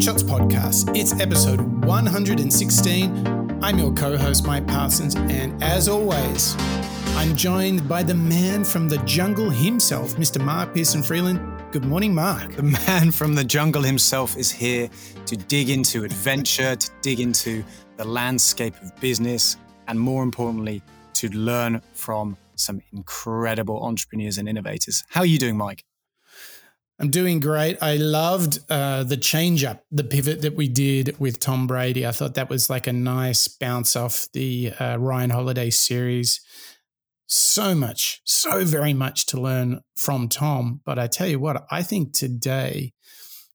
Shots podcast. It's episode 116. I'm your co host, Mike Parsons, and as always, I'm joined by the man from the jungle himself, Mr. Mark Pearson Freeland. Good morning, Mark. The man from the jungle himself is here to dig into adventure, to dig into the landscape of business, and more importantly, to learn from some incredible entrepreneurs and innovators. How are you doing, Mike? I'm doing great. I loved uh, the change up, the pivot that we did with Tom Brady. I thought that was like a nice bounce off the uh, Ryan Holiday series. So much, so very much to learn from Tom. But I tell you what, I think today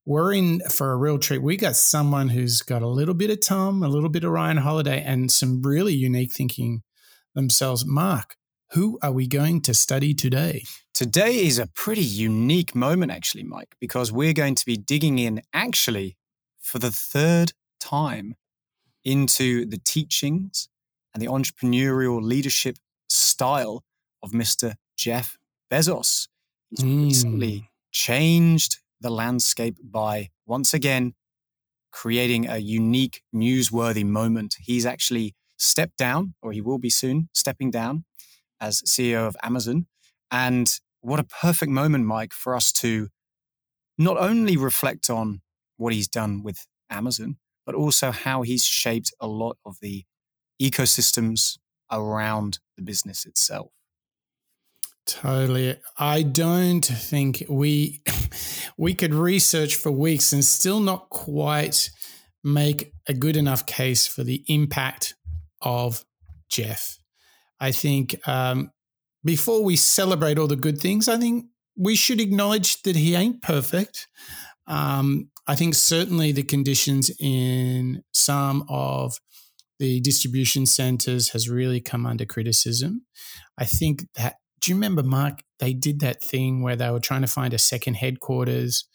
we're in for a real treat. We got someone who's got a little bit of Tom, a little bit of Ryan Holiday, and some really unique thinking themselves. Mark, who are we going to study today? Today is a pretty unique moment, actually, Mike, because we're going to be digging in actually for the third time into the teachings and the entrepreneurial leadership style of Mr. Jeff Bezos. He's mm. recently changed the landscape by once again creating a unique, newsworthy moment. He's actually stepped down, or he will be soon stepping down as CEO of Amazon. And what a perfect moment, Mike, for us to not only reflect on what he's done with Amazon, but also how he's shaped a lot of the ecosystems around the business itself. Totally. I don't think we we could research for weeks and still not quite make a good enough case for the impact of Jeff. I think um, before we celebrate all the good things, I think we should acknowledge that he ain't perfect. Um, I think certainly the conditions in some of the distribution centers has really come under criticism. I think that, do you remember, Mark? They did that thing where they were trying to find a second headquarters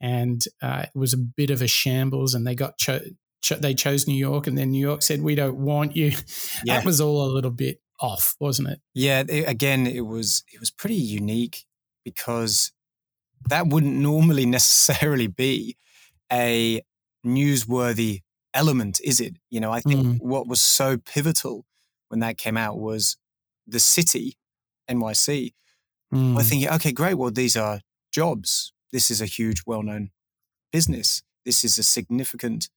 and uh, it was a bit of a shambles and they got cho- cho- they chose New York and then New York said, we don't want you. Yeah. That was all a little bit off, wasn't it? Yeah, it, again, it was it was pretty unique because that wouldn't normally necessarily be a newsworthy element, is it? You know, I think mm. what was so pivotal when that came out was the city, NYC. Mm. We're thinking, okay, great. Well, these are jobs. This is a huge, well-known business. This is a significant,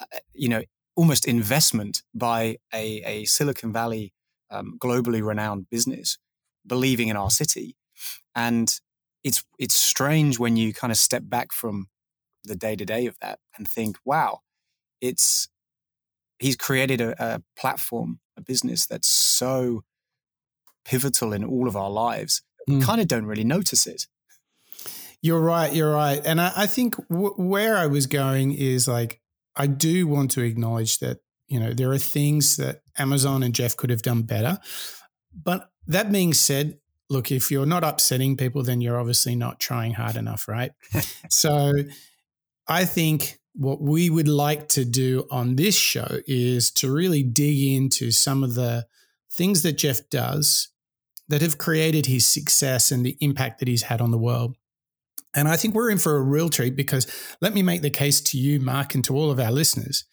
uh, you know, almost investment by a, a Silicon Valley um, globally renowned business believing in our city. And it's it's strange when you kind of step back from the day to day of that and think, wow, it's he's created a, a, platform, a business that's so pivotal in all of our lives. Mm. We hmm. kind of don't really notice it. You're right. You're right. And I, I think w- where I was going is like, I do want to acknowledge that you know, there are things that Amazon and Jeff could have done better. But that being said, look, if you're not upsetting people, then you're obviously not trying hard enough, right? so I think what we would like to do on this show is to really dig into some of the things that Jeff does that have created his success and the impact that he's had on the world. And I think we're in for a real treat because let me make the case to you, Mark, and to all of our listeners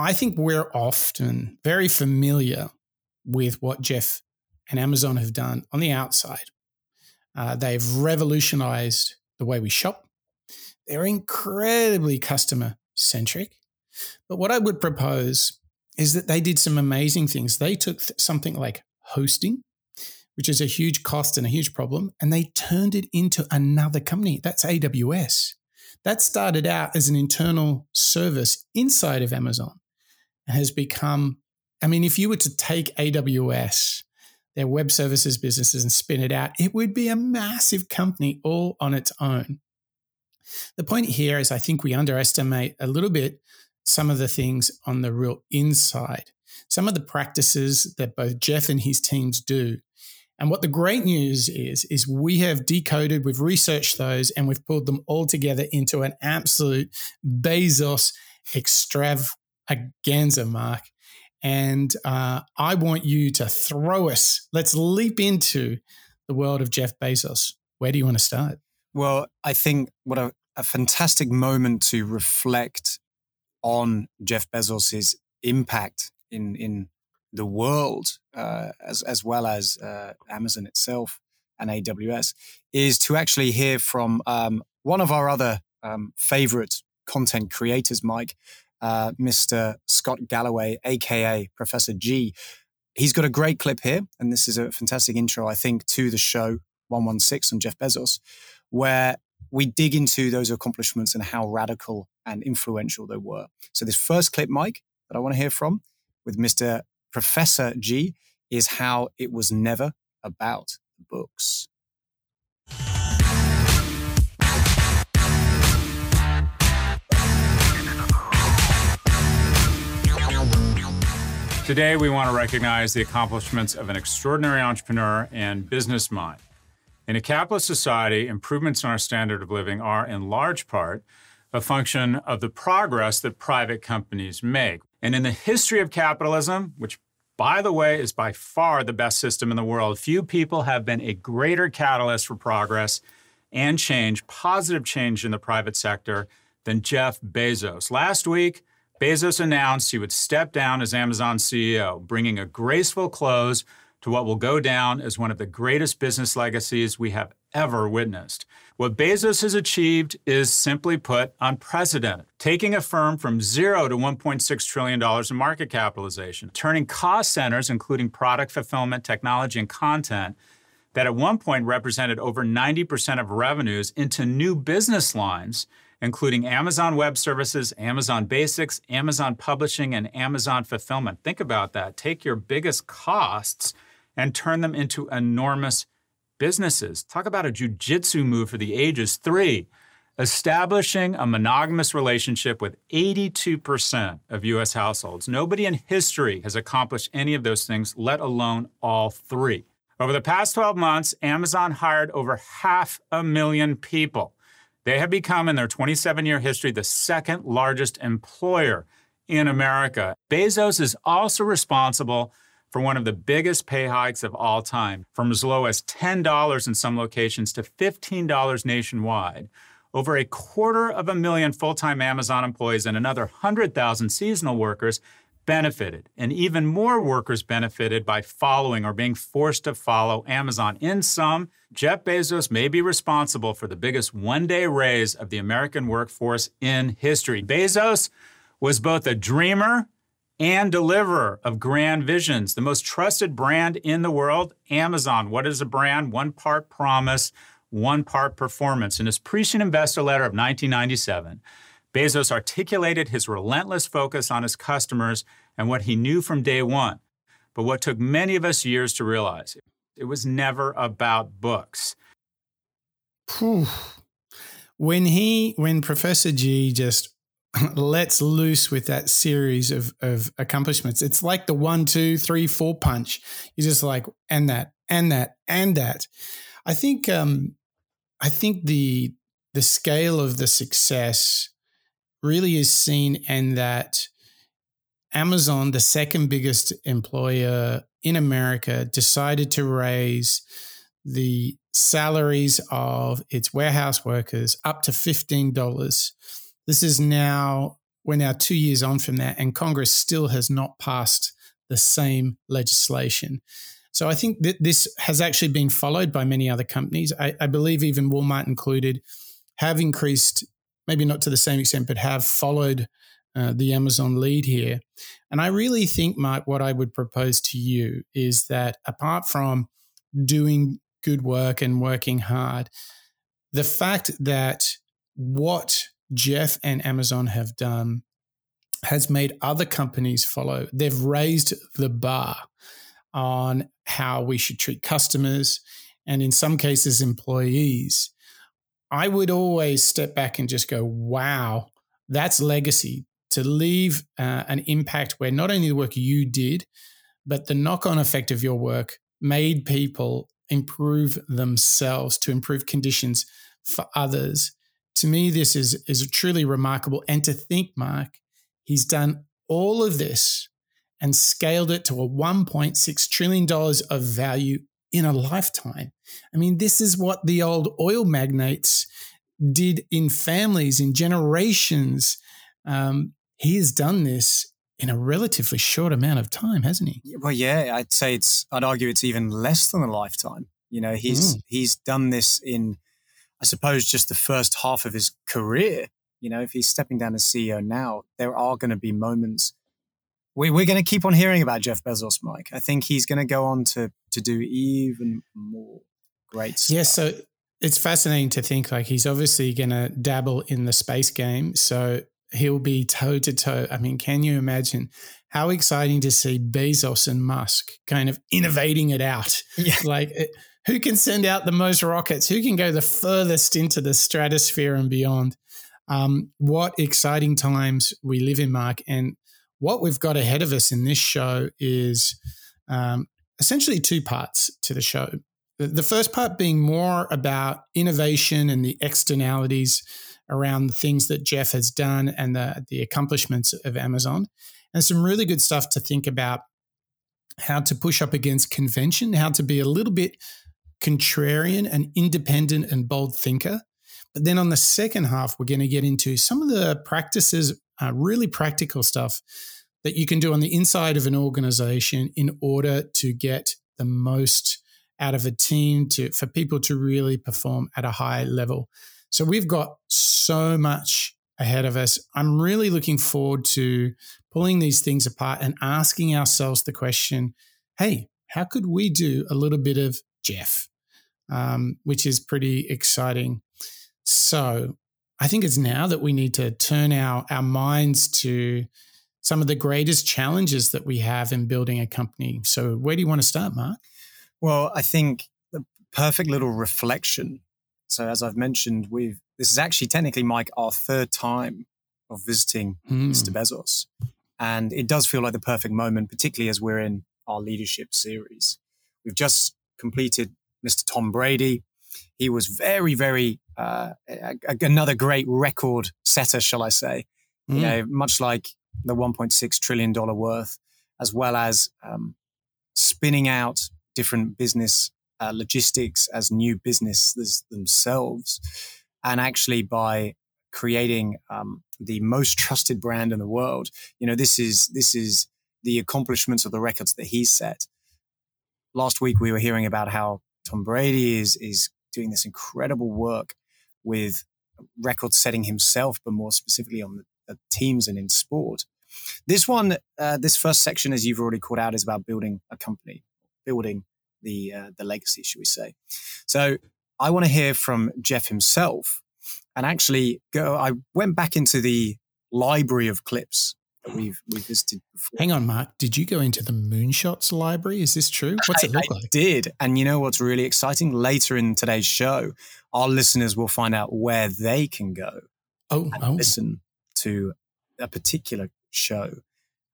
I think we're often very familiar with what Jeff and Amazon have done on the outside. Uh, they've revolutionized the way we shop. They're incredibly customer centric. But what I would propose is that they did some amazing things. They took something like hosting, which is a huge cost and a huge problem, and they turned it into another company. That's AWS. That started out as an internal service inside of Amazon has become, I mean, if you were to take AWS, their web services businesses, and spin it out, it would be a massive company all on its own. The point here is I think we underestimate a little bit some of the things on the real inside, some of the practices that both Jeff and his teams do. And what the great news is, is we have decoded, we've researched those, and we've pulled them all together into an absolute Bezos extrav Aganza, Mark. And uh, I want you to throw us. Let's leap into the world of Jeff Bezos. Where do you want to start? Well, I think what a, a fantastic moment to reflect on Jeff Bezos's impact in in the world, uh, as as well as uh, Amazon itself and AWS, is to actually hear from um, one of our other um, favorite content creators, Mike, uh, Mr. Scott Galloway, aka Professor G. He's got a great clip here, and this is a fantastic intro, I think, to the show 116 on Jeff Bezos, where we dig into those accomplishments and how radical and influential they were. So, this first clip, Mike, that I want to hear from with Mr. Professor G is how it was never about books. Today, we want to recognize the accomplishments of an extraordinary entrepreneur and business mind. In a capitalist society, improvements in our standard of living are, in large part, a function of the progress that private companies make. And in the history of capitalism, which by the way, is by far the best system in the world. Few people have been a greater catalyst for progress and change, positive change in the private sector, than Jeff Bezos. Last week, Bezos announced he would step down as Amazon CEO, bringing a graceful close to what will go down as one of the greatest business legacies we have ever witnessed. What Bezos has achieved is simply put unprecedented, taking a firm from zero to $1.6 trillion in market capitalization, turning cost centers, including product fulfillment, technology, and content, that at one point represented over 90% of revenues into new business lines including Amazon Web Services, Amazon Basics, Amazon Publishing, and Amazon Fulfillment. Think about that. Take your biggest costs and turn them into enormous businesses. Talk about a jujitsu move for the ages. Three, establishing a monogamous relationship with 82% of US households. Nobody in history has accomplished any of those things, let alone all three. Over the past 12 months, Amazon hired over half a million people. They have become, in their 27 year history, the second largest employer in America. Bezos is also responsible for one of the biggest pay hikes of all time, from as low as $10 in some locations to $15 nationwide. Over a quarter of a million full time Amazon employees and another 100,000 seasonal workers benefited, and even more workers benefited by following or being forced to follow Amazon. In sum, Jeff Bezos may be responsible for the biggest one day raise of the American workforce in history. Bezos was both a dreamer and deliverer of grand visions. The most trusted brand in the world, Amazon. What is a brand? One part promise, one part performance. In his prescient investor letter of 1997, Bezos articulated his relentless focus on his customers and what he knew from day one. But what took many of us years to realize, it was never about books. When he, when Professor G just lets loose with that series of, of accomplishments, it's like the one, two, three, four punch. You're just like, and that, and that, and that. I think, um, I think the the scale of the success really is seen in that Amazon, the second biggest employer in America, decided to raise the salaries of its warehouse workers up to $15. This is now, we're now two years on from that, and Congress still has not passed the same legislation. So I think that this has actually been followed by many other companies. I, I believe even Walmart included have increased maybe not to the same extent, but have followed uh, the Amazon lead here. And I really think, Mark, what I would propose to you is that apart from doing good work and working hard, the fact that what Jeff and Amazon have done has made other companies follow. They've raised the bar on how we should treat customers and, in some cases, employees. I would always step back and just go, wow, that's legacy to leave uh, an impact where not only the work you did, but the knock on effect of your work made people improve themselves to improve conditions for others. To me, this is, is truly remarkable. And to think, Mark, he's done all of this and scaled it to a $1.6 trillion of value in a lifetime. I mean, this is what the old oil magnates did in families, in generations. Um, he has done this in a relatively short amount of time, hasn't he? Well, yeah, I'd say it's. I'd argue it's even less than a lifetime. You know, he's mm. he's done this in, I suppose, just the first half of his career. You know, if he's stepping down as CEO now, there are going to be moments. We, we're going to keep on hearing about Jeff Bezos, Mike. I think he's going to go on to to do even more great stuff. Yeah, so it's fascinating to think like he's obviously going to dabble in the space game. So he'll be toe to toe. I mean, can you imagine how exciting to see Bezos and Musk kind of innovating it out? Yeah. Like, eh, who can send out the most rockets? Who can go the furthest into the stratosphere and beyond? Um, what exciting times we live in, Mark. And what we've got ahead of us in this show is um, essentially two parts to the show. The first part being more about innovation and the externalities around the things that Jeff has done and the, the accomplishments of Amazon, and some really good stuff to think about how to push up against convention, how to be a little bit contrarian and independent and bold thinker. But then on the second half, we're going to get into some of the practices, uh, really practical stuff that you can do on the inside of an organization in order to get the most out of a team to for people to really perform at a high level. So we've got so much ahead of us. I'm really looking forward to pulling these things apart and asking ourselves the question hey, how could we do a little bit of Jeff? Um, which is pretty exciting. So I think it's now that we need to turn our, our minds to some of the greatest challenges that we have in building a company. So, where do you want to start, Mark? Well, I think the perfect little reflection so as I've mentioned, we've this is actually technically Mike our third time of visiting mm. Mr. Bezos, and it does feel like the perfect moment, particularly as we're in our leadership series. We've just completed Mr. Tom Brady. He was very, very uh, another great record setter, shall I say? Mm. You know, much like the 1.6 trillion dollar worth, as well as um, spinning out different business uh, logistics as new businesses themselves, and actually by creating um, the most trusted brand in the world. You know, this is this is the accomplishments of the records that he set. Last week we were hearing about how Tom Brady is is doing this incredible work with record setting himself, but more specifically on the, teams and in sport. This one, uh, this first section, as you've already called out, is about building a company, building the uh, the legacy, should we say? So I want to hear from Jeff himself, and actually go. I went back into the library of clips that we've we visited before. Hang on, Mark. Did you go into the Moonshots library? Is this true? What's it look I like? did, and you know what's really exciting? Later in today's show, our listeners will find out where they can go. Oh, oh. listen to a particular show.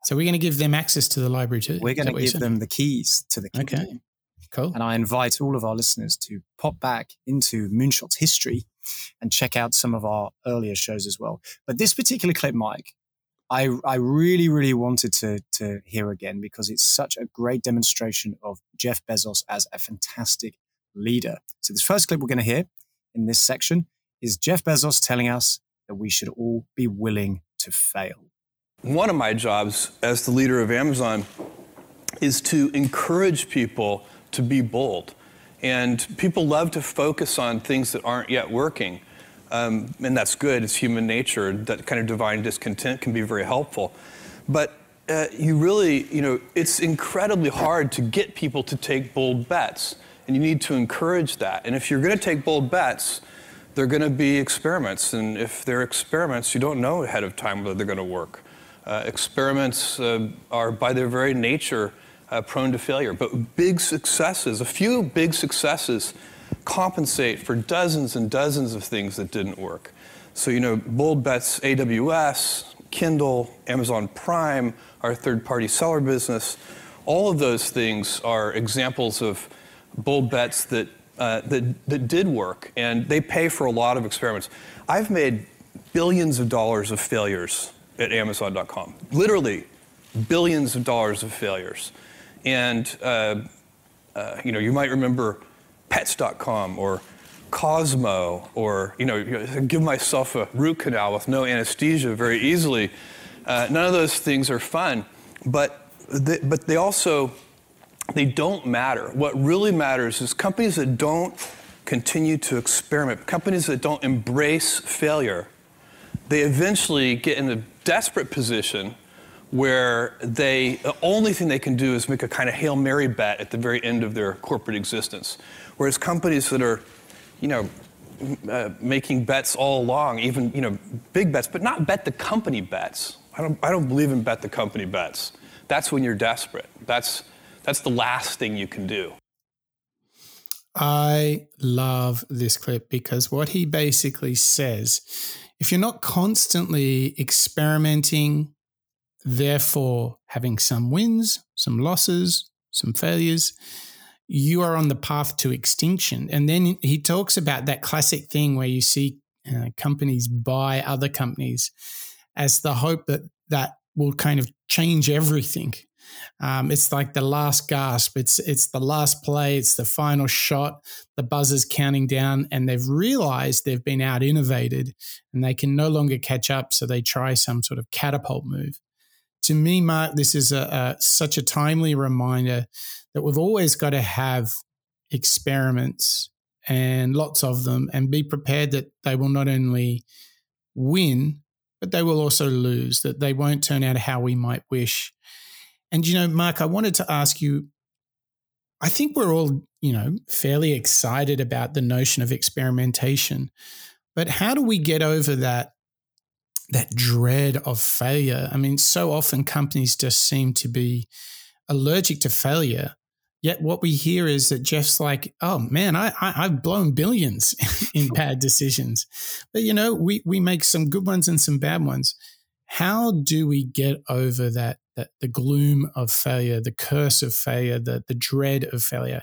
So we're going to give them access to the library too. We're going to give them the keys to the kingdom. Okay. Cool. And I invite all of our listeners to pop back into Moonshot's history and check out some of our earlier shows as well. But this particular clip, Mike, I, I really, really wanted to, to hear again because it's such a great demonstration of Jeff Bezos as a fantastic leader. So, this first clip we're going to hear in this section is Jeff Bezos telling us that we should all be willing to fail. One of my jobs as the leader of Amazon is to encourage people to be bold. And people love to focus on things that aren't yet working. Um, and that's good, it's human nature. That kind of divine discontent can be very helpful. But uh, you really, you know, it's incredibly hard to get people to take bold bets. And you need to encourage that. And if you're going to take bold bets, they're going to be experiments. And if they're experiments, you don't know ahead of time whether they're going to work. Uh, experiments uh, are, by their very nature, uh, prone to failure. But big successes, a few big successes, compensate for dozens and dozens of things that didn't work. So, you know, bold bets AWS, Kindle, Amazon Prime, our third party seller business, all of those things are examples of bold bets that, uh, that, that did work, and they pay for a lot of experiments. I've made billions of dollars of failures at Amazon.com, literally billions of dollars of failures. And uh, uh, you know, you might remember Pets.com or Kozmo or, you know, give myself a root canal with no anesthesia very easily. Uh, none of those things are fun, but they, but they also they don't matter. What really matters is companies that don't continue to experiment, companies that don't embrace failure, they eventually get in a desperate position where they the only thing they can do is make a kind of hail mary bet at the very end of their corporate existence. Whereas companies that are, you know, uh, making bets all along, even you know, big bets, but not bet the company bets. I don't, I don't believe in bet the company bets. That's when you're desperate. That's that's the last thing you can do. I love this clip because what he basically says if you're not constantly experimenting, therefore having some wins, some losses, some failures, you are on the path to extinction. And then he talks about that classic thing where you see uh, companies buy other companies as the hope that that will kind of change everything. Um, it's like the last gasp. It's it's the last play. It's the final shot. The buzzer's counting down, and they've realized they've been out innovated, and they can no longer catch up. So they try some sort of catapult move. To me, Mark, this is a, a such a timely reminder that we've always got to have experiments and lots of them, and be prepared that they will not only win, but they will also lose. That they won't turn out how we might wish and, you know, Mark, I wanted to ask you I think we're all, you know, fairly excited about the notion of experimentation. But how do we get over that that dread of failure? I mean, so often companies just seem to be allergic to failure. Yet what we hear is that Jeff's like, oh man, I, I have blown billions in bad decisions. But you know, we we make some good ones and some bad ones. How do we get over that that the gloom of failure, the curse of failure, the, the dread of failure.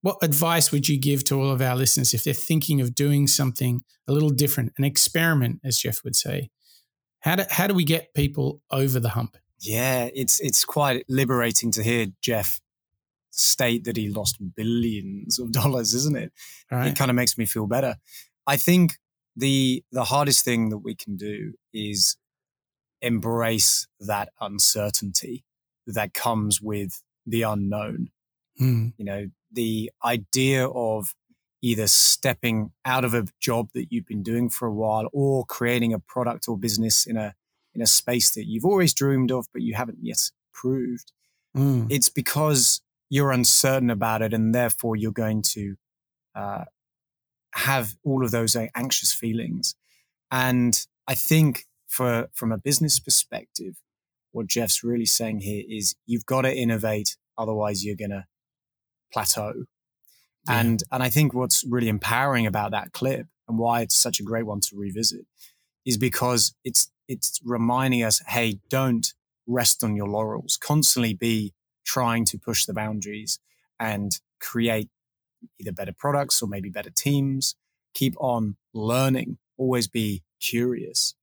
What advice would you give to all of our listeners if they're thinking of doing something a little different, an experiment, as Jeff would say? How do, how do we get people over the hump? Yeah, it's it's quite liberating to hear Jeff state that he lost billions of dollars, isn't it? Right. It kind of makes me feel better. I think the the hardest thing that we can do is embrace that uncertainty that comes with the unknown. Mm. You know, the idea of either stepping out of a job that you've been doing for a while or creating a product or business in a in a space that you've always dreamed of but you haven't yet proved. Mm. It's because you're uncertain about it and therefore you're going to uh, have all of those anxious feelings. And I think for from a business perspective, what Jeff's really saying here is you've got to innovate, otherwise you're going to plateau. Yeah. And and I think what's really empowering about that clip and why it's such a great one to revisit is because it's it's reminding us, hey, don't rest on your laurels. Constantly be trying to push the boundaries and create either better products or maybe better teams. Keep on learning. Always be curious.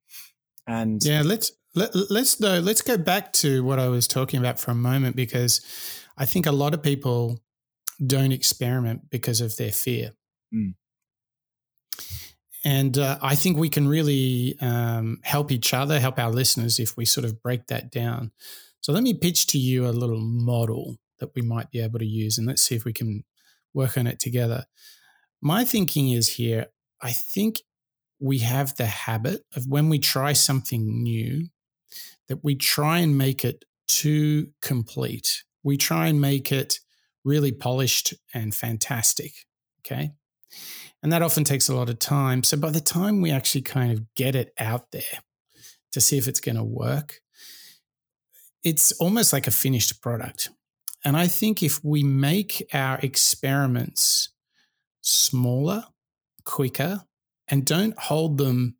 And yeah, let's let, let's though let's go back to what I was talking about for a moment because I think a lot of people don't experiment because of their fear. Mm. And uh, I think we can really um, help each other, help our listeners if we sort of break that down. So let me pitch to you a little model that we might be able to use, and let's see if we can work on it together. My thinking is here I think we have the habit of when we try something new, that we try and make it too complete. We try and make it really polished and fantastic. Okay. And that often takes a lot of time. So by the time we actually kind of get it out there to see if it's going to work, it's almost like a finished product. And I think if we make our experiments smaller, quicker, and don't hold them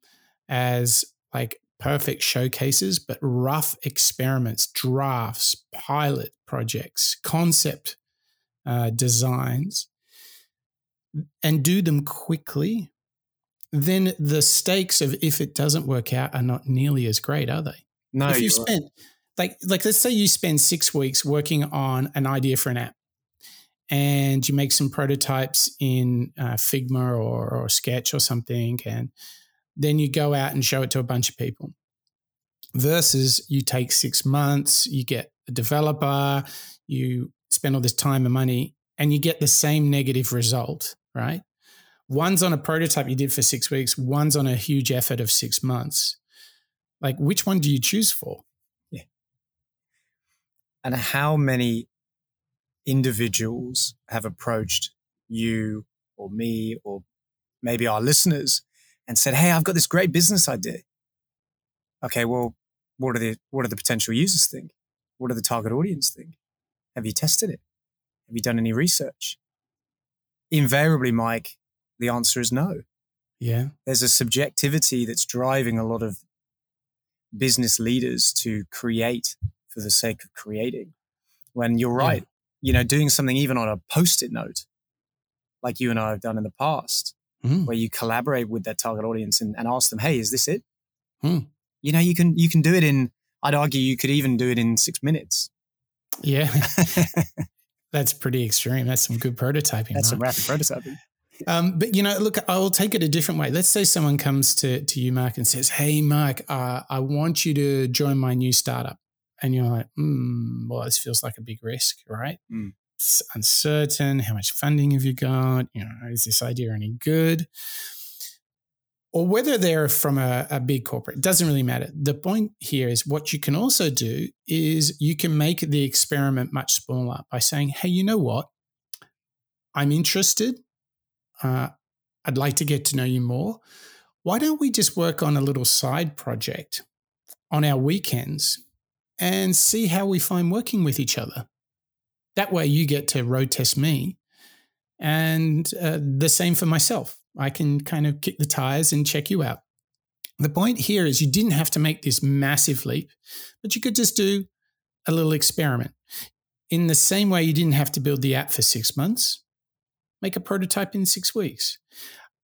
as like perfect showcases, but rough experiments, drafts, pilot projects, concept uh, designs, and do them quickly, then the stakes of if it doesn't work out are not nearly as great, are they? No, if you spend like like let's say you spend six weeks working on an idea for an app, and you make some prototypes in uh, Figma or, or Sketch or something, and then you go out and show it to a bunch of people. Versus you take six months, you get a developer, you spend all this time and money, and you get the same negative result, right? One's on a prototype you did for six weeks, one's on a huge effort of six months. Like, which one do you choose for? Yeah. And how many individuals have approached you or me or maybe our listeners and said, Hey, I've got this great business idea. Okay, well, what are the what are the potential users think? What are the target audience think? Have you tested it? Have you done any research? Invariably, Mike, the answer is no. Yeah. There's a subjectivity that's driving a lot of business leaders to create for the sake of creating. When you're right, yeah you know, doing something even on a post-it note, like you and I have done in the past, mm. where you collaborate with that target audience and, and ask them, "Hey, is this it?" Mm. You know, you can you can do it in. I'd argue you could even do it in six minutes. Yeah, that's pretty extreme. That's some good prototyping. That's some rapid prototyping. Um, but you know, look, I will take it a different way. Let's say someone comes to to you, Mark, and says, "Hey, Mark, uh, I want you to join my new startup." and you're like, mm, well, this feels like a big risk, right? Mm. It's uncertain. How much funding have you got? You know, is this idea any good? Or whether they're from a, a big corporate, it doesn't really matter. The point here is what you can also do is you can make the experiment much smaller by saying, hey, you know what? I'm interested. Uh, I'd like to get to know you more. Why don't we just work on a little side project on our weekends and see how we find working with each other. That way, you get to road test me, and uh, the same for myself. I can kind of kick the tires and check you out. The point here is you didn't have to make this massive leap, but you could just do a little experiment. In the same way, you didn't have to build the app for six months, make a prototype in six weeks.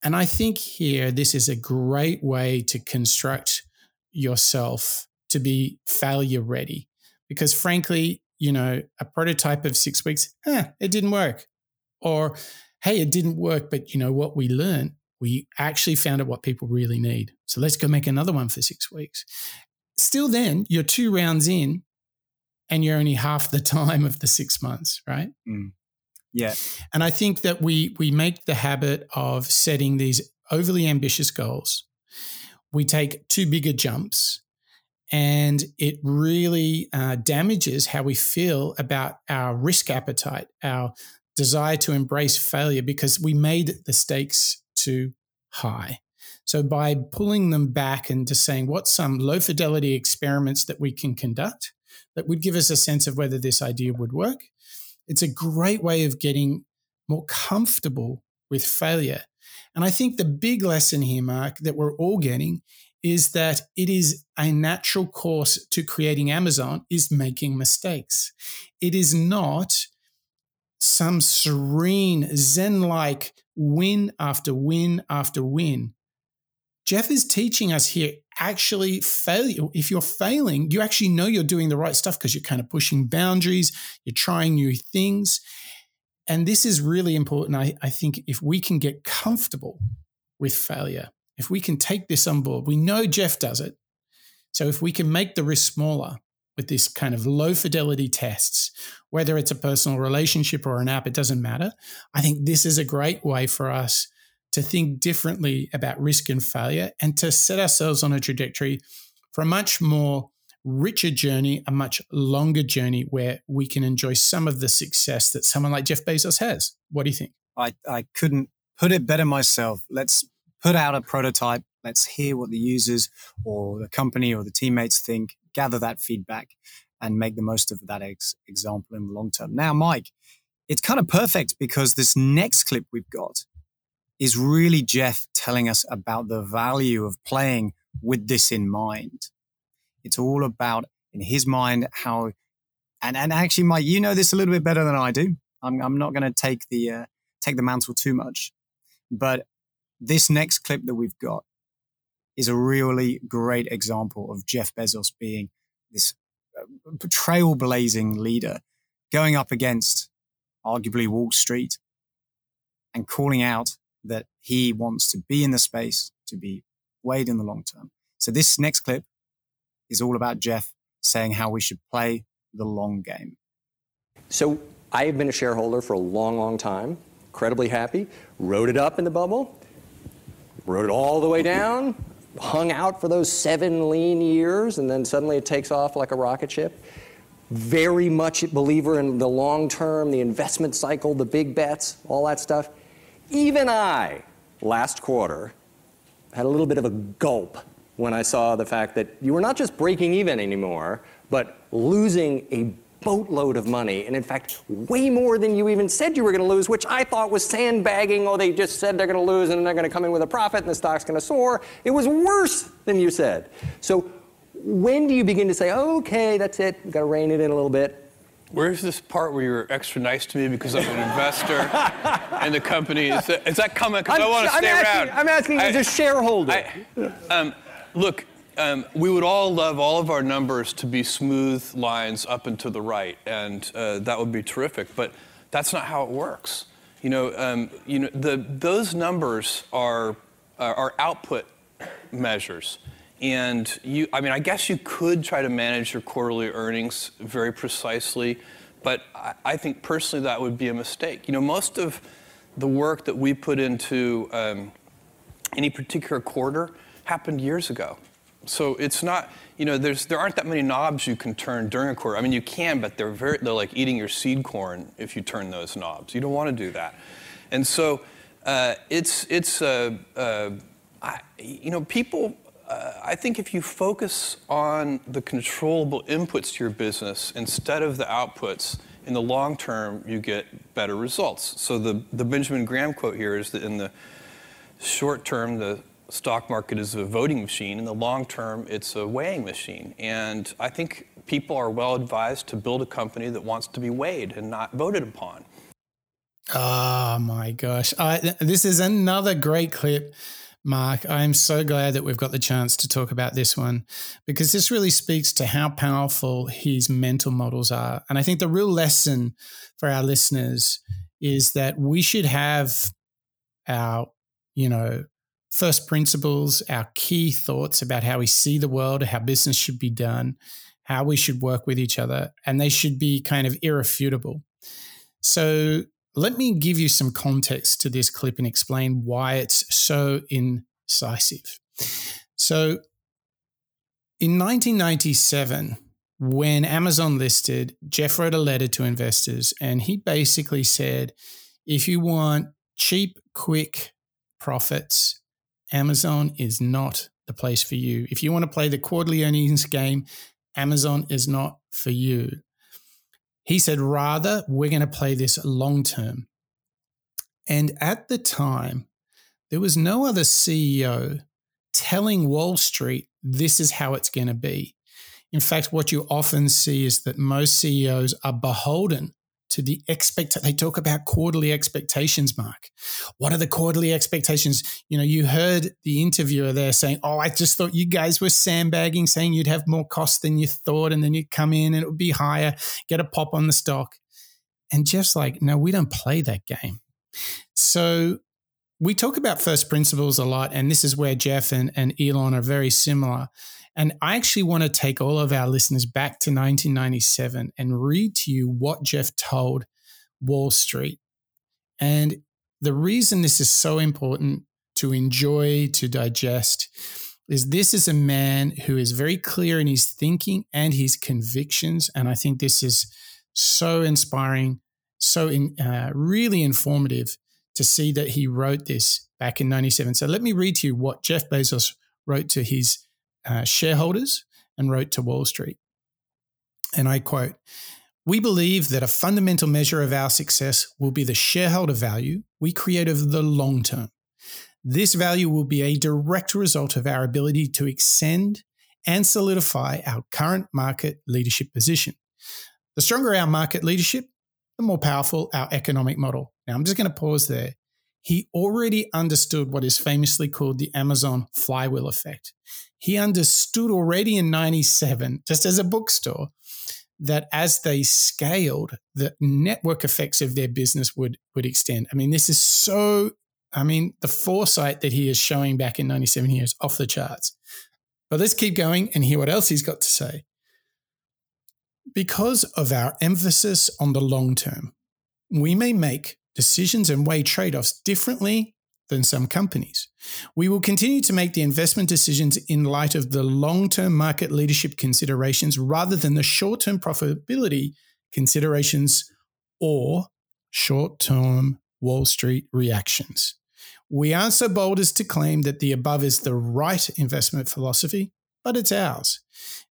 And I think here, this is a great way to construct yourself to be failure ready. Because frankly, you know, a prototype of six weeks, eh, it didn't work. Or, hey, it didn't work, but you know what we learned? We actually found out what people really need. So let's go make another one for six weeks. Still, then you're two rounds in and you're only half the time of the six months, right? Mm. Yeah. And I think that we we make the habit of setting these overly ambitious goals. We take too big a jumps and it really uh, damages how we feel about our risk appetite, our desire to embrace failure, because we made the stakes too high. So, by pulling them back and just saying, what's some low fidelity experiments that we can conduct that would give us a sense of whether this idea would work? It's a great way of getting more comfortable with failure. And I think the big lesson here, Mark, that we're all getting is that it is a natural course to creating Amazon is making mistakes. It is not some serene Zen like win after win after win. Jeff is teaching us here actually fail. If you're failing, you actually know you're doing the right stuff because you're kind of pushing boundaries, you're trying new things. And this is really important. I, I think if we can get comfortable with failure, if we can take this on board, we know Jeff does it. So if we can make the risk smaller with this kind of low fidelity tests, whether it's a personal relationship or an app, it doesn't matter. I think this is a great way for us to think differently about risk and failure and to set ourselves on a trajectory for a much more richer journey, a much longer journey where we can enjoy some of the success that someone like Jeff Bezos has. What do you think? I, I couldn't put it better myself. Let's put out a prototype. Let's hear what the users or the company or the teammates think, gather that feedback and make the most of that ex- example in the long term. Now, Mike, it's kind of perfect because this next clip we've got is really Jeff telling us about the value of playing with this in mind. It's all about, in his mind, how, and, and actually, Mike, you know this a little bit better than I do. I'm, I'm not going to take the, uh, take the mantle too much, but this next clip that we've got is a really great example of Jeff Bezos being this uh, trailblazing leader going up against arguably Wall Street, and calling out that he wants to be in the space to be weighed in the long term. So this next clip is all about Jeff saying how we should play the long game. So I have been a shareholder for a long, long time, incredibly happy, rode it up in the bubble, rode it all the way down, hung out for those seven lean years, and then suddenly it takes off like a rocket ship. Very much a believer in the long term, the investment cycle, the big bets, all that stuff. Even I, last quarter, had a little bit of a gulp when I saw the fact that you were not just breaking even anymore, but losing a boatload of money, and in fact, way more than you even said you were going to lose, which I thought was sandbagging. Oh, they just said they're going to lose and they're going to come in with a profit and the stock's going to soar. It was worse than you said. So, when do you begin to say, okay, that's it, we've got to rein it in a little bit? Where's this part where you're extra nice to me because I'm an investor in the company? Is that, is that coming? Because I want to stay I'm asking, around. I'm asking I, as a shareholder. I, um, look, um, we would all love all of our numbers to be smooth lines up and to the right, and uh, that would be terrific. But that's not how it works. You know, um, you know, the, those numbers are are output measures. And you, I mean, I guess you could try to manage your quarterly earnings very precisely, but I, I think personally that would be a mistake. You know, most of the work that we put into um, any particular quarter happened years ago. So it's not, you know, there's, there aren't that many knobs you can turn during a quarter. I mean, you can, but they're very, they're like eating your seed corn if you turn those knobs. You don't want to do that. And so uh, it's, it's, uh, uh, I, you know, people uh, I think if you focus on the controllable inputs to your business instead of the outputs, in the long term, you get better results. So the, the Benjamin Graham quote here is that in the short term, the stock market is a voting machine. In the long term, it's a weighing machine. And I think people are well advised to build a company that wants to be weighed and not voted upon. Oh my gosh. I, this is another great clip Mark. I'm so glad that we've got the chance to talk about this one because this really speaks to how powerful his mental models are. And I think the real lesson for our listeners is that we should have our, you know, first principles, our key thoughts about how we see the world, how business should be done, how we should work with each other, and they should be kind of irrefutable. So let me give you some context to this clip and explain why it's so incisive. So, in 1997, when Amazon listed, Jeff wrote a letter to investors and he basically said if you want cheap, quick profits, Amazon is not the place for you. If you want to play the quarterly earnings game, Amazon is not for you. He said, rather, we're going to play this long term. And at the time, there was no other CEO telling Wall Street this is how it's going to be. In fact, what you often see is that most CEOs are beholden to the expect they talk about quarterly expectations mark. What are the quarterly expectations? You know you heard the interviewer there saying oh i just thought you guys were sandbagging saying you'd have more cost than you thought and then you'd come in and it would be higher get a pop on the stock. And jeff's like no we don't play that game. So we talk about first principles a lot and this is where jeff and, and elon are very similar and I actually want to take all of our listeners back to 1997 and read to you what Jeff told Wall Street. And the reason this is so important to enjoy, to digest, is this is a man who is very clear in his thinking and his convictions. And I think this is so inspiring, so in, uh, really informative to see that he wrote this back in 97. So let me read to you what Jeff Bezos wrote to his uh, shareholders and wrote to Wall Street. And I quote We believe that a fundamental measure of our success will be the shareholder value we create over the long term. This value will be a direct result of our ability to extend and solidify our current market leadership position. The stronger our market leadership, the more powerful our economic model. Now, I'm just going to pause there. He already understood what is famously called the Amazon flywheel effect he understood already in 97, just as a bookstore, that as they scaled, the network effects of their business would would extend. I mean, this is so. I mean, the foresight that he is showing back in '97 here is off the charts. But let's keep going and hear what else he's got to say. Because of our emphasis on the long term, we may make decisions and weigh trade offs differently than some companies. We will continue to make the investment decisions in light of the long term market leadership considerations rather than the short term profitability considerations or short term Wall Street reactions. We aren't so bold as to claim that the above is the right investment philosophy, but it's ours.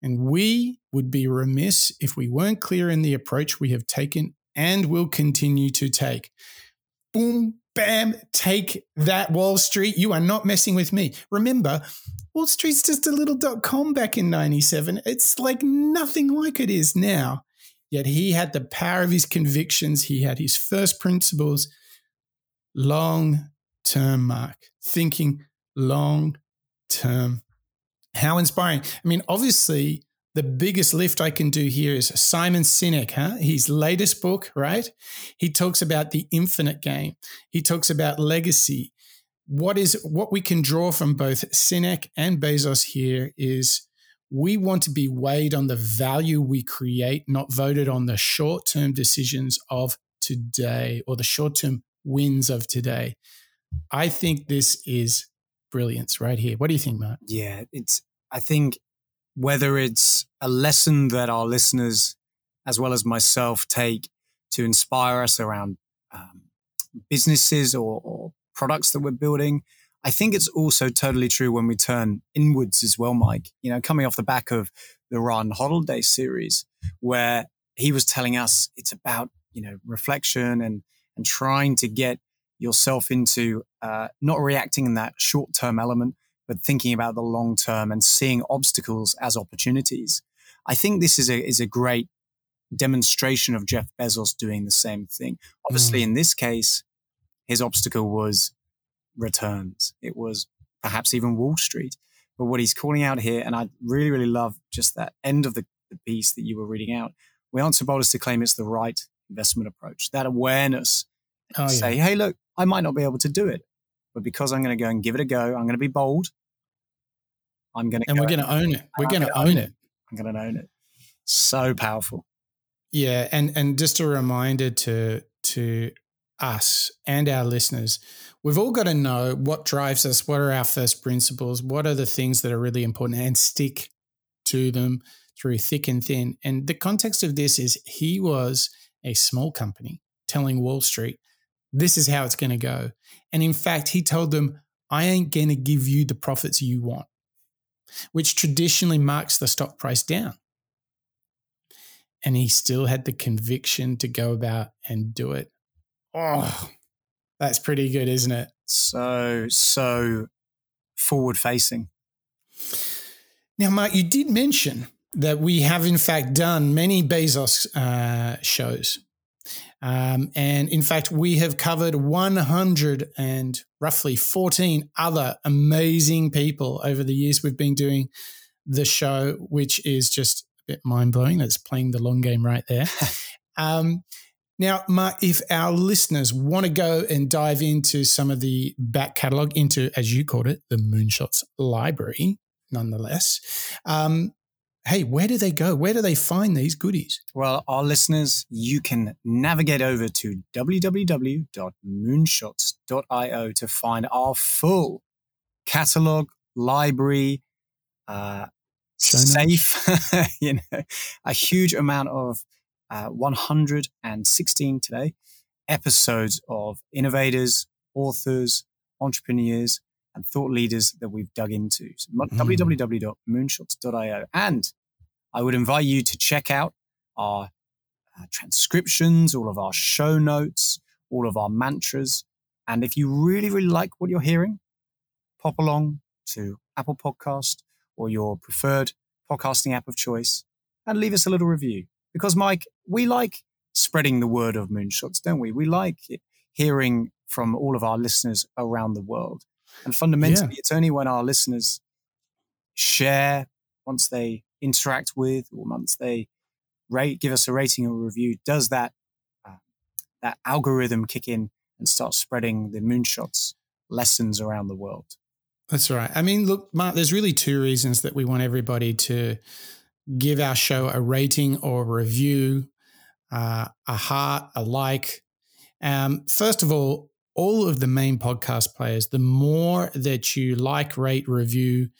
And we would be remiss if we weren't clear in the approach we have taken and will continue to take. Boom, bam, take that Wall Street. You are not messing with me. Remember, Wall Street's just a little dot com back in 97. It's like nothing like it is now. Yet he had the power of his convictions. He had his first principles, long term, Mark, thinking long term. How inspiring. I mean, obviously, the biggest lift I can do here is Simon Sinek, huh? His latest book, right? He talks about the infinite game. He talks about legacy. What is what we can draw from both Sinek and Bezos here is we want to be weighed on the value we create, not voted on the short-term decisions of today or the short-term wins of today. I think this is brilliance right here. What do you think, Mark? Yeah, it's I think whether it's a lesson that our listeners, as well as myself, take to inspire us around um, businesses or, or products that we're building. I think it's also totally true when we turn inwards as well, Mike. You know, coming off the back of the Ryan Holiday series, where he was telling us it's about you know reflection and and trying to get yourself into uh, not reacting in that short term element, but thinking about the long term and seeing obstacles as opportunities. I think this is a, is a great demonstration of Jeff Bezos doing the same thing. Obviously, mm. in this case, his obstacle was returns. It was perhaps even Wall Street. But what he's calling out here, and I really, really love just that end of the, the piece that you were reading out. We aren't so bold as to claim it's the right investment approach. That awareness, oh, say, yeah. hey, look, I might not be able to do it, but because I'm going to go and give it a go, I'm going to be bold. I'm going to, and we're going to own it. We're going to own it. it. I'm going to own it. So powerful. Yeah, and and just a reminder to to us and our listeners, we've all got to know what drives us. What are our first principles? What are the things that are really important, and stick to them through thick and thin. And the context of this is he was a small company telling Wall Street, "This is how it's going to go." And in fact, he told them, "I ain't going to give you the profits you want." which traditionally marks the stock price down. And he still had the conviction to go about and do it. Oh, that's pretty good, isn't it? So, so forward facing. Now, Mark, you did mention that we have, in fact, done many Bezos uh, shows. Um, and in fact, we have covered 100 and roughly 14 other amazing people over the years we've been doing the show, which is just a bit mind blowing. That's playing the long game right there. um, now, Mark, if our listeners want to go and dive into some of the back catalogue, into, as you called it, the Moonshots library, nonetheless, um, hey, where do they go? Where do they find these goodies? Well, our listeners, you can navigate over to www.moonshots.io to find our full catalog, library, uh, safe, you know, a huge amount of uh, 116 today episodes of innovators, authors, entrepreneurs, and thought leaders that we've dug into. So, mm. www.moonshots.io. And I would invite you to check out our uh, transcriptions, all of our show notes, all of our mantras. And if you really, really like what you're hearing, pop along to Apple Podcast or your preferred podcasting app of choice and leave us a little review. Because, Mike, we like spreading the word of moonshots, don't we? We like hearing from all of our listeners around the world. And fundamentally, yeah. it's only when our listeners share, once they interact with, or once they rate, give us a rating or review, does that uh, that algorithm kick in and start spreading the moonshots lessons around the world? That's right. I mean, look, Mark, there's really two reasons that we want everybody to give our show a rating or a review, uh, a heart, a like. Um, first of all, all of the main podcast players, the more that you like, rate, review,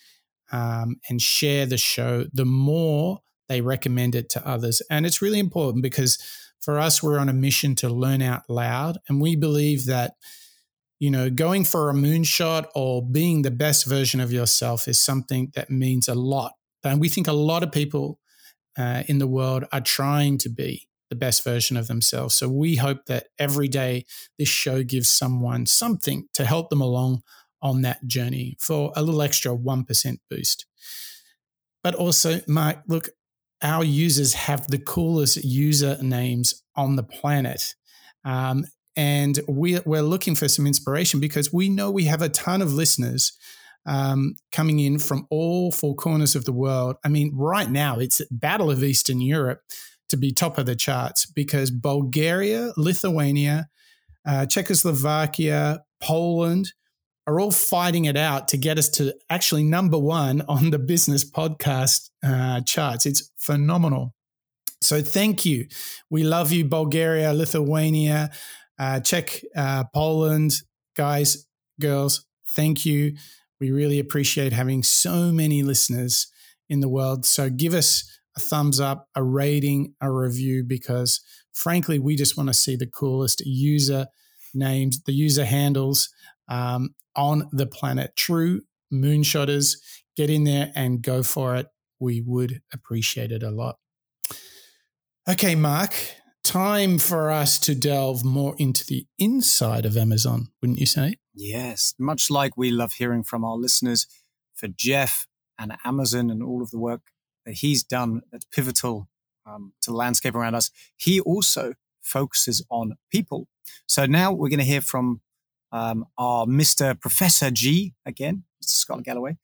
um, and share the show, the more they recommend it to others. And it's really important because for us, we're on a mission to learn out loud. And we believe that, you know, going for a moonshot or being the best version of yourself is something that means a lot. And we think a lot of people uh, in the world are trying to be the best version of themselves. So we hope that every day this show gives someone something to help them along on that journey for a little extra 1% boost. But also, Mark, look, our users have the coolest user names on the planet. Um, and we, we're looking for some inspiration because we know we have a ton of listeners um, coming in from all four corners of the world. I mean, right now it's Battle of Eastern Europe to be top of the charts because Bulgaria, Lithuania, uh, Czechoslovakia, Poland, are all fighting it out to get us to actually number one on the business podcast uh, charts. It's phenomenal. So thank you. We love you, Bulgaria, Lithuania, uh, Czech, uh, Poland, guys, girls. Thank you. We really appreciate having so many listeners in the world. So give us a thumbs up, a rating, a review, because frankly, we just want to see the coolest user names, the user handles um, on the planet. True moonshotters, get in there and go for it. We would appreciate it a lot. Okay, Mark, time for us to delve more into the inside of Amazon, wouldn't you say? Yes, much like we love hearing from our listeners, for Jeff and Amazon and all of the work that he's done that's pivotal um, to the landscape around us, he also focuses on people. So now we're going to hear from um, our Mr. Professor G again, Mr. Scott Galloway,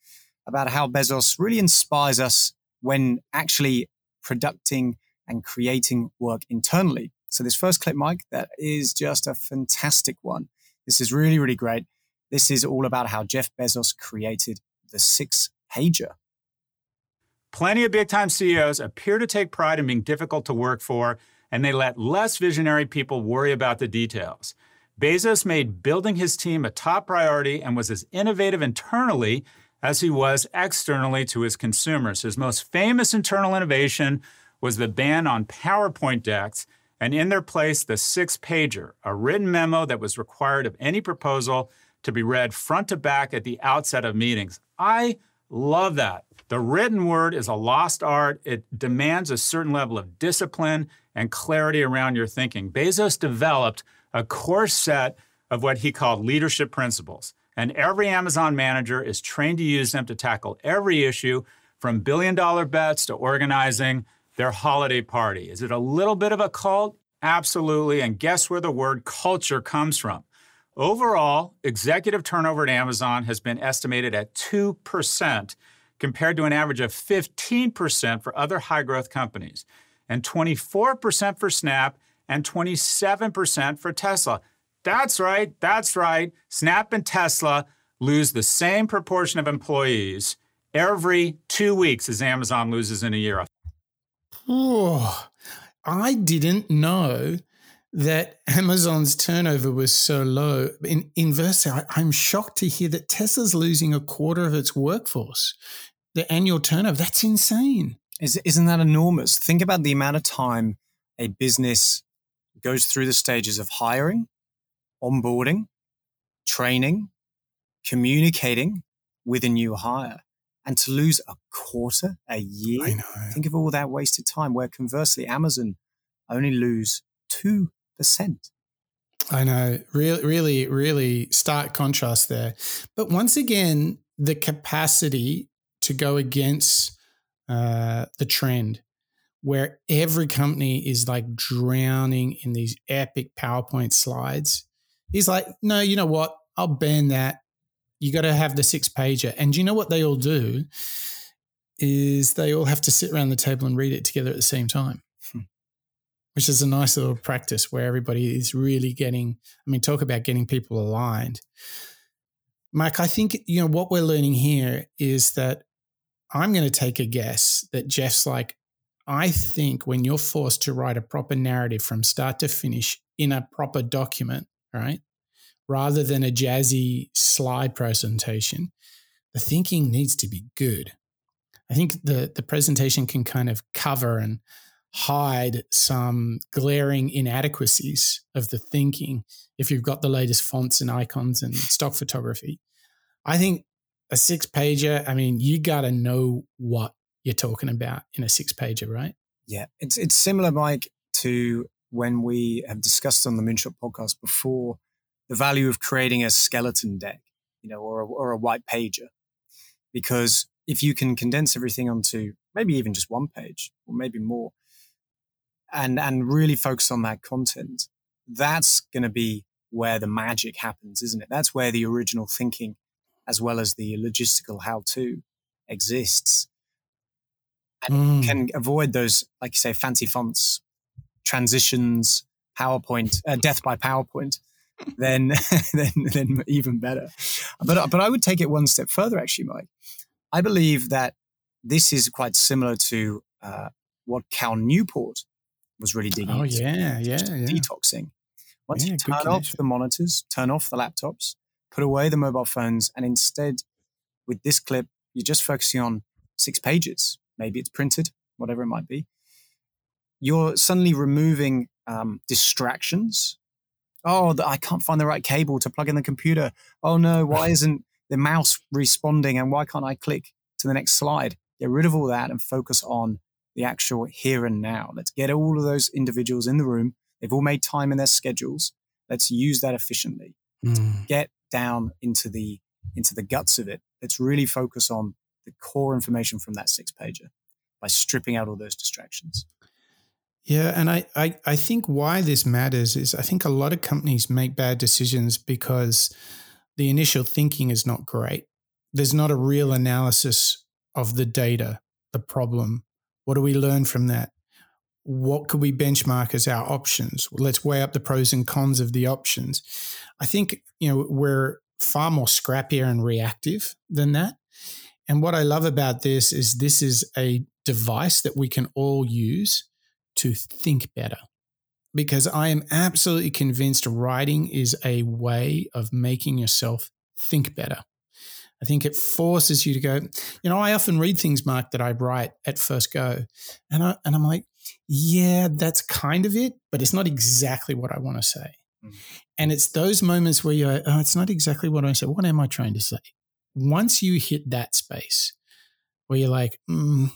about how Bezos really inspires us when actually producing and creating work internally. So this first clip, Mike, that is just a fantastic one. This is really, really great. This is all about how Jeff Bezos created the six pager. Plenty of big time CEOs appear to take pride in being difficult to work for, and they let less visionary people worry about the details. Bezos made building his team a top priority and was as innovative internally as he was externally to his consumers. His most famous internal innovation was the ban on PowerPoint decks, and in their place, the six pager, a written memo that was required of any proposal to be read front to back at the outset of meetings. I love that. The written word is a lost art. It demands a certain level of discipline and clarity around your thinking. Bezos developed a core set of what he called leadership principles. And every Amazon manager is trained to use them to tackle every issue from billion dollar bets to organizing their holiday party. Is it a little bit of a cult? Absolutely. And guess where the word culture comes from? Overall, executive turnover at Amazon has been estimated at 2% compared to an average of 15% for other high growth companies, and 24% for Snap and 27% for Tesla. That's right, that's right. Snap and Tesla lose the same proportion of employees every two weeks as Amazon loses in a year. Oh, I didn't know that Amazon's turnover was so low. In, inversely, I, I'm shocked to hear that Tesla's losing a quarter of its workforce. The annual turnover, that's insane. Is, isn't that enormous? Think about the amount of time a business goes through the stages of hiring, onboarding, training, communicating with a new hire. And to lose a quarter a year, think of all that wasted time. Where conversely, Amazon only lose 2%. I know, really, really, really stark contrast there. But once again, the capacity to go against uh, the trend where every company is like drowning in these epic PowerPoint slides. He's like, no, you know what? I'll ban that. You got to have the six pager. And you know what they all do? Is they all have to sit around the table and read it together at the same time. Hmm. which is a nice little practice where everybody is really getting, I mean, talk about getting people aligned. Mike, I think, you know, what we're learning here is that I'm going to take a guess that Jeff's like, I think when you're forced to write a proper narrative from start to finish in a proper document, right, rather than a jazzy slide presentation, the thinking needs to be good. I think the the presentation can kind of cover and hide some glaring inadequacies of the thinking if you've got the latest fonts and icons and stock photography. I think a six pager, I mean, you got to know what you're talking about in a six pager, right? Yeah, it's it's similar, Mike, to when we have discussed on the Moonshot podcast before the value of creating a skeleton deck, you know, or a, or a white pager, because if you can condense everything onto maybe even just one page or maybe more, and and really focus on that content, that's going to be where the magic happens, isn't it? That's where the original thinking, as well as the logistical how-to, exists and mm. can avoid those, like you say, fancy fonts, transitions, PowerPoint, uh, death by PowerPoint, then, then, then even better. But, but I would take it one step further, actually, Mike. I believe that this is quite similar to uh, what Cal Newport was really digging. Oh, into, yeah, yeah, yeah. Detoxing. Once yeah, you turn off the monitors, turn off the laptops, put away the mobile phones, and instead, with this clip, you're just focusing on six pages maybe it's printed, whatever it might be. You're suddenly removing um, distractions. Oh, the, I can't find the right cable to plug in the computer. Oh no, why isn't the mouse responding and why can't I click to the next slide? Get rid of all that and focus on the actual here and now. Let's get all of those individuals in the room. They've all made time in their schedules. Let's use that efficiently. Mm. Get down into the into the guts of it. Let's really focus on the core information from that six pager by stripping out all those distractions. Yeah, and I, I, I think why this matters is I think a lot of companies make bad decisions because the initial thinking is not great. There's not a real analysis of the data, the problem. What do we learn from that? What could we benchmark as our options? Let's weigh up the pros and cons of the options. I think, you know, we're far more scrappier and reactive than that. And what I love about this is this is a device that we can all use to think better. Because I am absolutely convinced writing is a way of making yourself think better. I think it forces you to go, you know, I often read things, Mark, that I write at first go. And, I, and I'm like, yeah, that's kind of it, but it's not exactly what I want to say. Mm. And it's those moments where you're, oh, it's not exactly what I say. What am I trying to say? Once you hit that space where you're like, mm,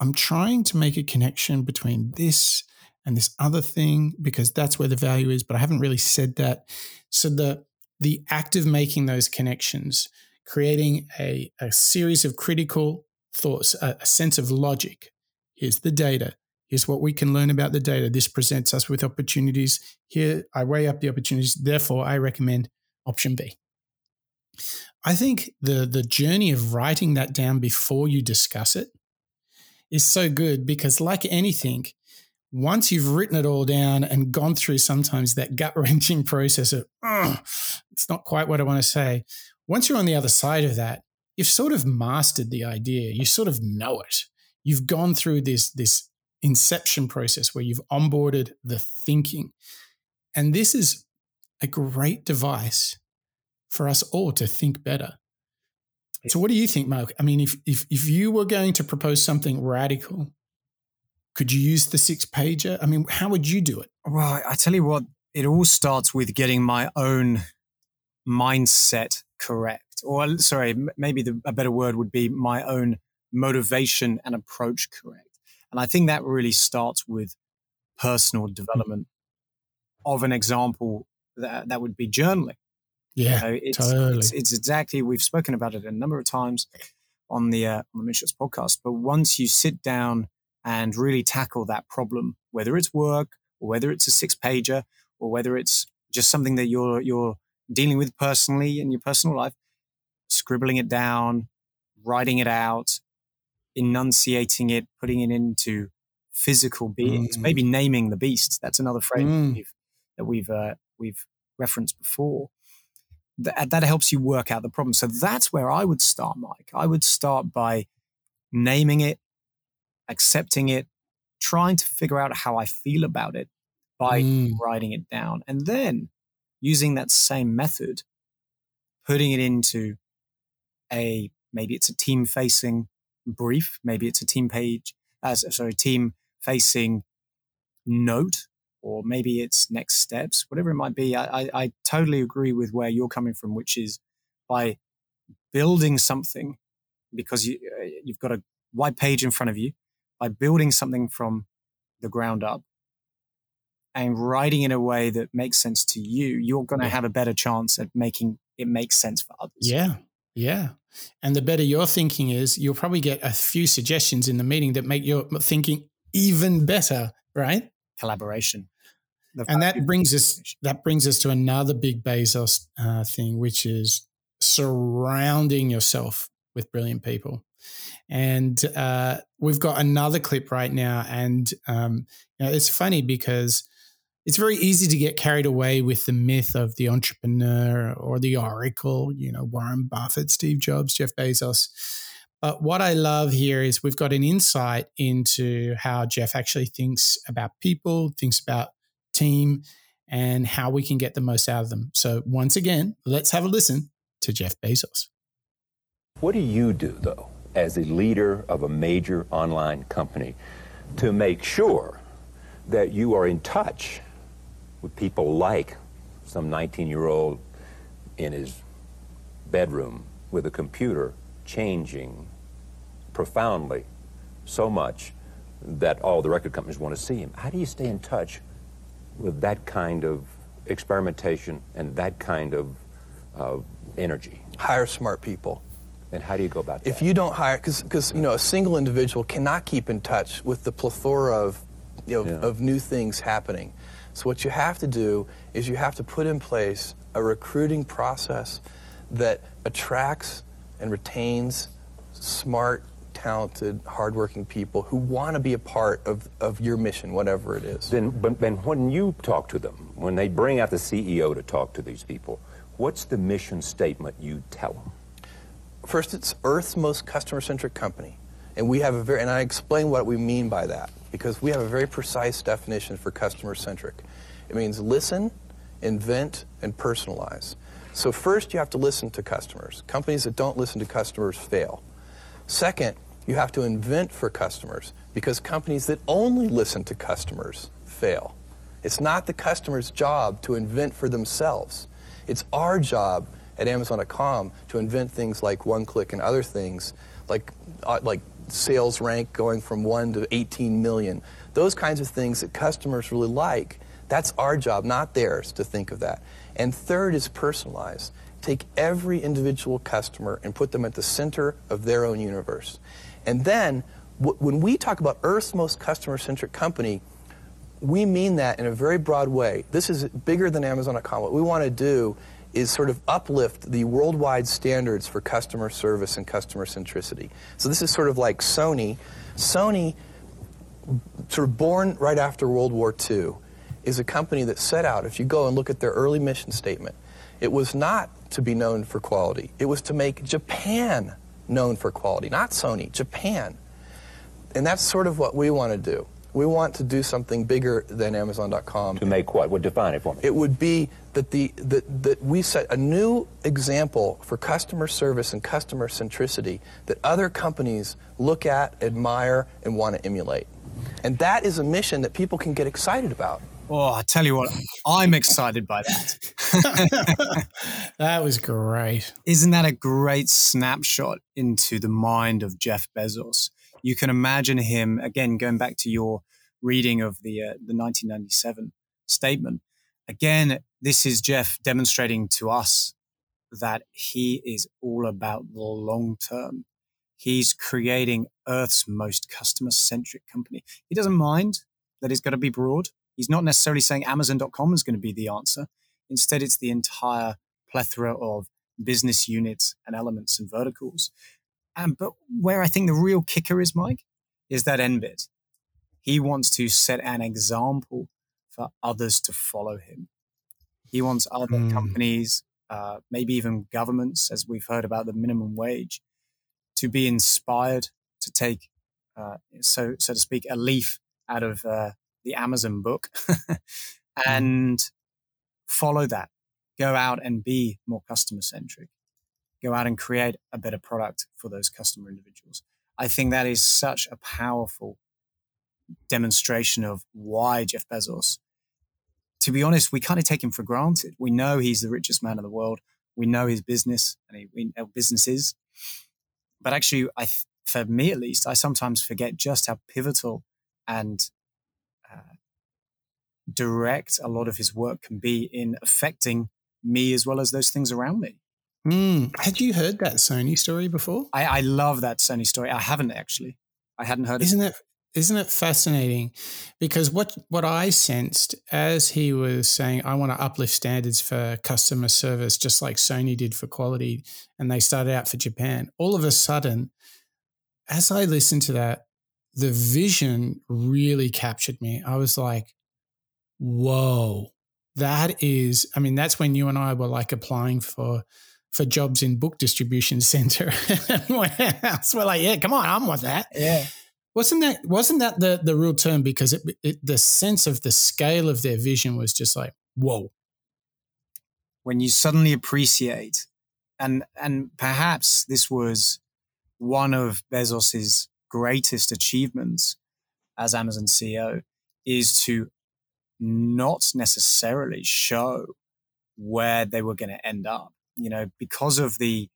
I'm trying to make a connection between this and this other thing because that's where the value is, but I haven't really said that. So the the act of making those connections, creating a, a series of critical thoughts, a, a sense of logic. Here's the data. Here's what we can learn about the data. This presents us with opportunities. Here, I weigh up the opportunities. Therefore, I recommend option B. I think the the journey of writing that down before you discuss it is so good because like anything, once you've written it all down and gone through sometimes that gut wrenching process of, it's not quite what I want to say. Once you're on the other side of that, you've sort of mastered the idea. You sort of know it. You've gone through this, this inception process where you've onboarded the thinking. And this is a great device for us all to think better. So, what do you think, Mark? I mean, if if if you were going to propose something radical, could you use the six pager? I mean, how would you do it? Well, I tell you what, it all starts with getting my own mindset correct, or uh, sorry, maybe the, a better word would be my own motivation and approach correct. And I think that really starts with personal hmm. development. Of an example, that that would be journaling. Yeah, you know, it's, totally. It's, it's, exactly. We've spoken about it a number of times on the uh, on the Moonshots podcast. But once you sit down and really tackle that problem, whether it's work or whether it's a six pager or whether it's just something that you're you're dealing with personally in your personal life, scribbling it down, writing it out, enunciating it, putting it into physical beings. Mm. Maybe naming the beast. That's another phrase Mm. that we've that we've uh, we've referenced before. That that helps you work out the problem. So that's where I would start, Mike. I would start by naming it, accepting it, trying to figure out how I feel about it by Mm. writing it down, and then using that same method, putting it into a maybe it's a team facing brief, maybe it's a team page, as sorry, team facing note, or maybe it's next steps, whatever it might be. I, I, I totally agree with where you're coming from, which is by building something because you, uh, you've got a white page in front of you, by building something from the ground up and writing in a way that makes sense to you, you're going to have a better chance at making it make sense for others. Yeah. Yeah. And the better your thinking is, you'll probably get a few suggestions in the meeting that make your thinking even better, right? Collaboration. And that brings us that brings us to another big Bezos uh, thing, which is surrounding yourself with brilliant people. And uh, we've got another clip right now, and um, you know, it's funny because it's very easy to get carried away with the myth of the entrepreneur or the oracle. You know, Warren Buffett, Steve Jobs, Jeff Bezos. But what I love here is we've got an insight into how Jeff actually thinks about people, thinks about team, and how we can get the most out of them. So, once again, let's have a listen to Jeff Bezos. What do you do, though, as a leader of a major online company to make sure that you are in touch with people like some 19 year old in his bedroom with a computer changing profoundly so much that all the record companies want to see him? How do you stay in touch with that kind of experimentation and that kind of uh, energy? Hire smart people. And how do you go about that? If you don't hire, because you know a single individual cannot keep in touch with the plethora of you know Yeah. of new things happening. So what you have to do is you have to put in place a recruiting process that attracts and retains smart, talented, hardworking people who want to be a part of, of your mission, whatever it is. Then, but then when you talk to them, when they bring out the CEO to talk to these people, what's the mission statement you tell them? First, it's Earth's most customer-centric company, and we have a very and I explain what we mean by that because we have a very precise definition for customer-centric. It means listen, invent, and personalize. So first, you have to listen to customers. Companies that don't listen to customers fail. Second, you have to invent for customers because companies that only listen to customers fail. It's not the customer's job to invent for themselves. It's our job at Amazon.com to invent things like one click and other things like, uh, like sales rank going from 1 to 18 million. Those kinds of things that customers really like. That's our job, not theirs, to think of that. And third is personalize. Take every individual customer and put them at the center of their own universe. And then, when we talk about Earth's most customer centric company, we mean that in a very broad way. This is bigger than Amazon.com. What we want to do is sort of uplift the worldwide standards for customer service and customer centricity. So this is sort of like Sony. Sony, sort of born right after World War II, is a company that set out, if you go and look at their early mission statement, it was not to be known for quality. It was to make Japan known for quality, not Sony, Japan. And that's sort of what we want to do. We want to do something bigger than Amazon.com. To make what? Would define it for me. It would be that the that, that we set a new example for customer service and customer centricity that other companies look at, admire, and want to emulate. And that is a mission that people can get excited about. Oh, I tell you what, I'm excited by that. that was great. Isn't that a great snapshot into the mind of Jeff Bezos? You can imagine him again going back to your reading of the uh, the 1997 statement. Again, this is Jeff demonstrating to us that he is all about the long term. He's creating Earth's most customer centric company. He doesn't mind that it's got to be broad. He's not necessarily saying Amazon.com is going to be the answer. Instead, it's the entire plethora of business units and elements and verticals. Um, but where I think the real kicker is, Mike, is that end bit. He wants to set an example for others to follow him. He wants other mm. companies, uh, maybe even governments, as we've heard about the minimum wage, to be inspired to take, uh, so so to speak, a leaf out of uh, the Amazon book and mm. follow that. Go out and be more customer centric. Go out and create a better product for those customer individuals. I think that is such a powerful demonstration of why Jeff Bezos. To be honest, we kind of take him for granted. We know he's the richest man in the world. We know his business and he, we know businesses. But actually, I, for me at least, I sometimes forget just how pivotal and direct a lot of his work can be in affecting me as well as those things around me. Mm. Had you heard that Sony story before? I, I love that Sony story. I haven't actually. I hadn't heard. Isn't it? Isn't it fascinating? Because what what I sensed as he was saying, I want to uplift standards for customer service, just like Sony did for quality, and they started out for Japan. All of a sudden, as I listened to that, the vision really captured me. I was like, whoa, that is, I mean, that's when you and I were like applying for for jobs in book distribution center warehouse. We're like, yeah, come on, I'm with that. Yeah. Wasn't that wasn't that the the real term? Because it, it, the sense of the scale of their vision was just like, whoa. When you suddenly appreciate, and and perhaps this was one of Bezos's greatest achievements as Amazon CEO, is to not necessarily show where they were going to end up. You know, because of the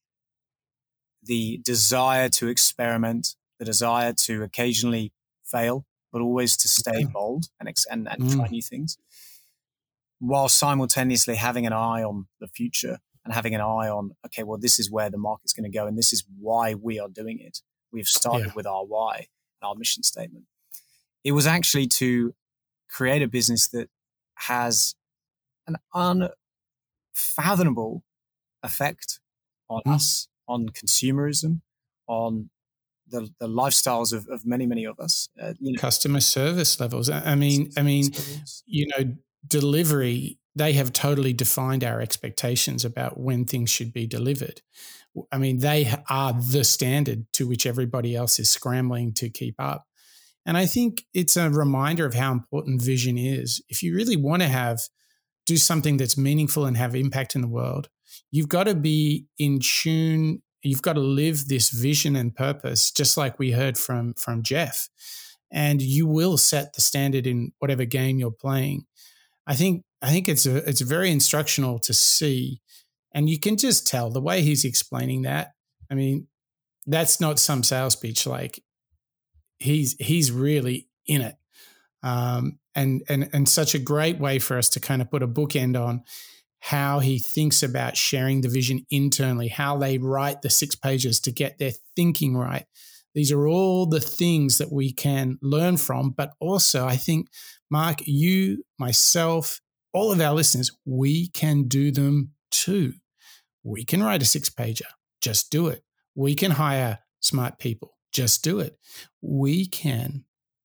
the desire to experiment, the desire to occasionally fail, but always to stay bold and ex- and, and mm. try new things, while simultaneously having an eye on the future and having an eye on okay, well, this is where the market's going to go, and this is why we are doing it. We've started yeah. with our why, our mission statement. It was actually to create a business that has an unfathomable effect on mm. us, on consumerism, on the, the lifestyles of, of many, many of us. Uh, you know. Customer service levels. I mean, I mean, you know, delivery. They have totally defined our expectations about when things should be delivered. I mean, they are the standard to which everybody else is scrambling to keep up. And I think it's a reminder of how important vision is. If you really want to have do something that's meaningful and have impact in the world, you've got to be in tune. You've got to live this vision and purpose, just like we heard from from Jeff. And you will set the standard in whatever game you're playing. I think I think it's a it's very instructional to see, and you can just tell the way he's explaining that. I mean, that's not some sales pitch. Like he's he's really in it, um, and and and such a great way for us to kind of put a bookend on how he thinks about sharing the vision internally, how they write the six pages to get their thinking right. These are all the things that we can learn from, but also I think, Mark, you, myself, all of our listeners, we can do them too. We can write a six pager, just do it. We can hire smart people. Just do it. We can,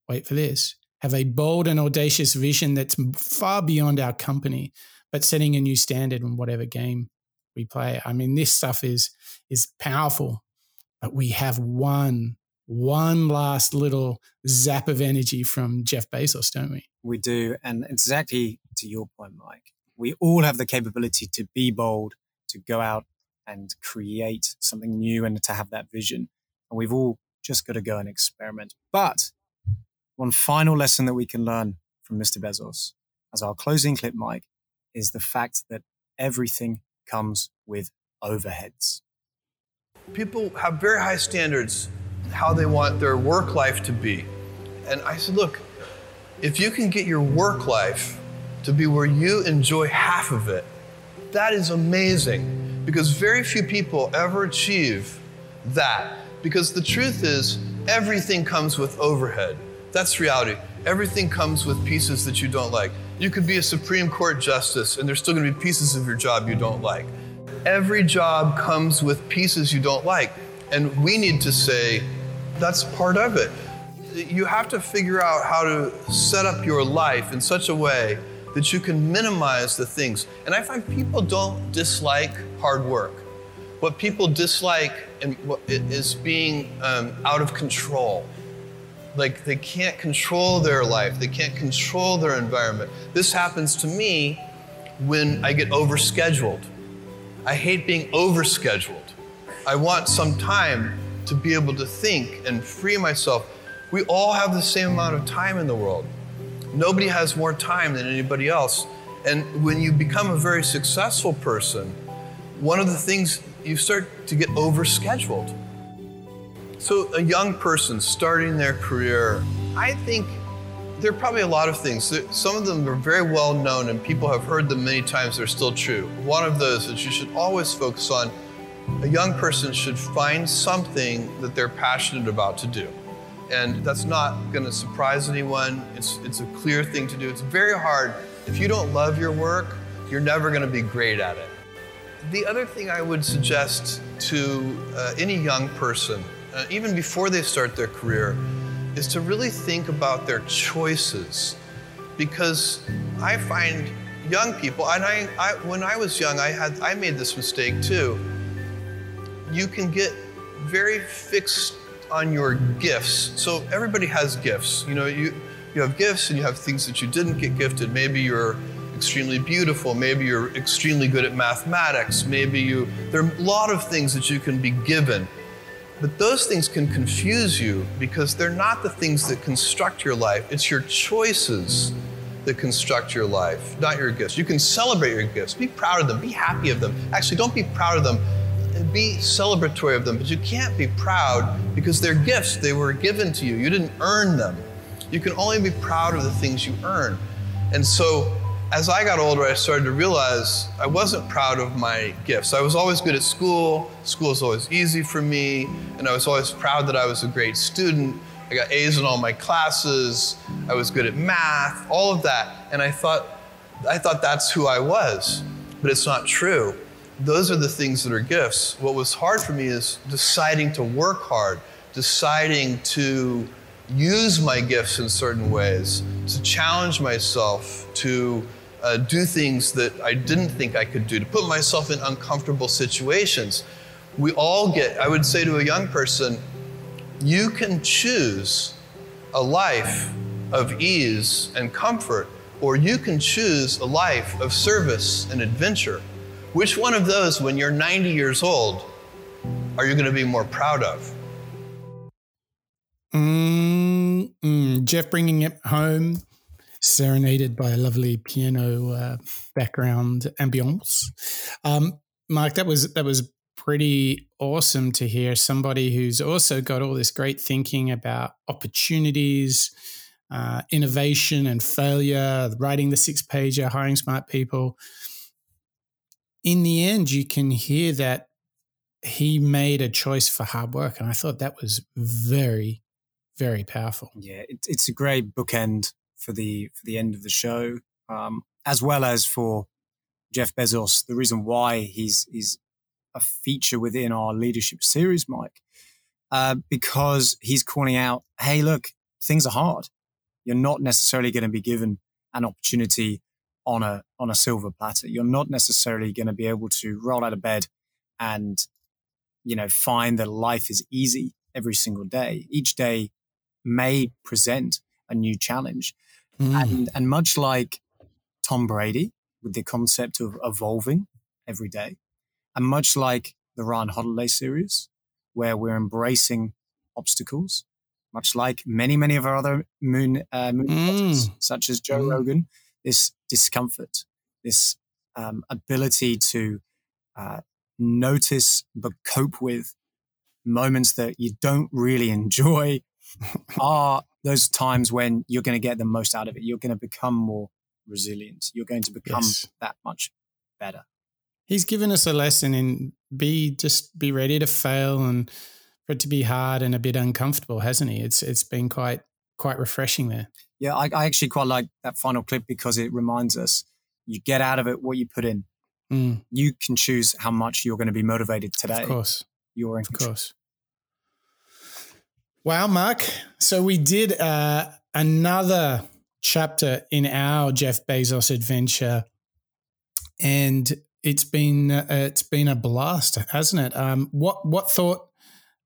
wait for this, have a bold and audacious vision that's far beyond our company, but setting a new standard in whatever game we play. I mean, this stuff is is powerful, but we have one one last little zap of energy from Jeff Bezos, don't we? We do, and exactly to your point, Mike. We all have the capability to be bold, to go out and create something new, and to have that vision. And we've all just got to go and experiment. But one final lesson that we can learn from Mr. Bezos as our closing clip, Mike, is the fact that everything comes with overheads. People have very high standards how they want their work life to be. And I said, look, if you can get your work life to be where you enjoy half of it, that is amazing because very few people ever achieve that because the truth is, everything comes with overhead. That's reality. Everything comes with pieces that you don't like. You could be a Supreme Court justice, and there's still going to be pieces of your job you don't like. Every job comes with pieces you don't like. And we need to say, that's part of it. you have to figure out how to set up your life in such a way that you can minimize the things. And I find people don't dislike hard work. What people dislike is being um, out of control. Like they can't control their life, they can't control their environment. This happens to me when I get overscheduled. I hate being overscheduled. I want some time to be able to think and free myself. We all have the same amount of time in the world. Nobody has more time than anybody else. And when you become a very successful person, one of the things you start to get overscheduled. So, a young person starting their career, I think there are probably a lot of things. Some of them are very well known and people have heard them many times, they're still true. One of those that you should always focus on a young person should find something that they're passionate about to do. And that's not going to surprise anyone. It's, it's a clear thing to do. It's very hard. If you don't love your work, you're never going to be great at it. The other thing I would suggest to uh, any young person, uh, even before they start their career, is to really think about their choices. Because I find young people, and I, I when I was young, I had I made this mistake too. You can get very fixed on your gifts. So everybody has gifts. You know, you you have gifts and you have things that you didn't get gifted. Maybe you're extremely beautiful, maybe you're extremely good at mathematics, maybe you there are a lot of things that you can be given. But those things can confuse you because they're not the things that construct your life. It's your choices that construct your life, not your gifts. You can celebrate your gifts, be proud of them, be happy of them. Actually, don't be proud of them, be celebratory of them, but you can't be proud because they're gifts. They were given to you. You didn't earn them. You can only be proud of the things you earn. And so, as I got older, I started to realize I wasn't proud of my gifts. I was always good at school, school was always easy for me, and I was always proud that I was a great student. I got A's in all my classes, I was good at math, all of that. And I thought, I thought that's who I was, but it's not true those are the things that are gifts. What was hard for me is deciding to work hard, deciding to use my gifts in certain ways, to challenge myself, to uh, do things that I didn't think I could do, to put myself in uncomfortable situations. We all get, I would say to a young person, you can choose a life of ease and comfort, or you can choose a life of service and adventure. Which one of those, when you're 90 years old, are you going to be more proud of? Mm, mm, Jeff bringing it home, serenaded by a lovely piano uh, background ambience. Um, Mark, that was that was pretty awesome to hear somebody who's also got all this great thinking about opportunities, uh, innovation, and failure. Writing the six pager, hiring smart people in the end, you can hear that he made a choice for hard work. And I thought that was very, very powerful. Yeah, it, it's a great bookend for the for the end of the show, um, as well as for Jeff Bezos. The reason why he's he's a feature within our leadership series, Mike, uh, because he's calling out, "Hey, look, things are hard. You're not necessarily going to be given an opportunity on a on a silver platter. You're not necessarily going to be able to roll out of bed and you know find that life is easy every single day. Each day may present a new challenge, mm. and and much like Tom Brady with the concept of evolving every day, and much like the Ryan Holiday series, where we're embracing obstacles, much like many many of our other moon uh, moon mm. such as Joe mm. Rogan this discomfort, this um, ability to uh, notice but cope with moments that you don't really enjoy are those times when you're going to get the most out of it. You're going to become more resilient. You're going to become yes. that much better. He's given us a lesson in be just be ready to fail and for it to be hard and a bit uncomfortable, hasn't he? It's it's been quite quite refreshing there. Yeah, I, I, actually quite like that final clip because it reminds us you get out of it what you put in. Mm. You can choose how much you're going to be motivated today. Of course. You're in Of course. Wow, Mark. So we did uh, another chapter in our Jeff Bezos adventure, and it's been uh, it's been a blast, hasn't it? Um, what what thought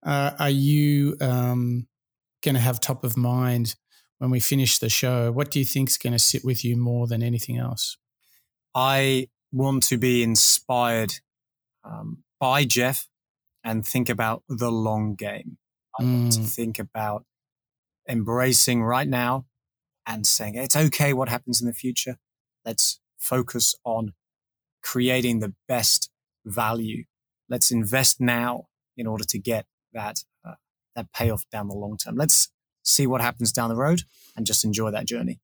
uh, are you um, going to have top of mind when we finish the show? What do you think is going to sit with you more than anything else? I want to be inspired um, by Jeff and think about the long game. I mm. want to mm. think about embracing right now and saying it's okay what happens in the future. Let's focus on creating the best value. Let's invest now in order to get that uh, that payoff down the long term. Let's see what happens down the road and just enjoy that journey.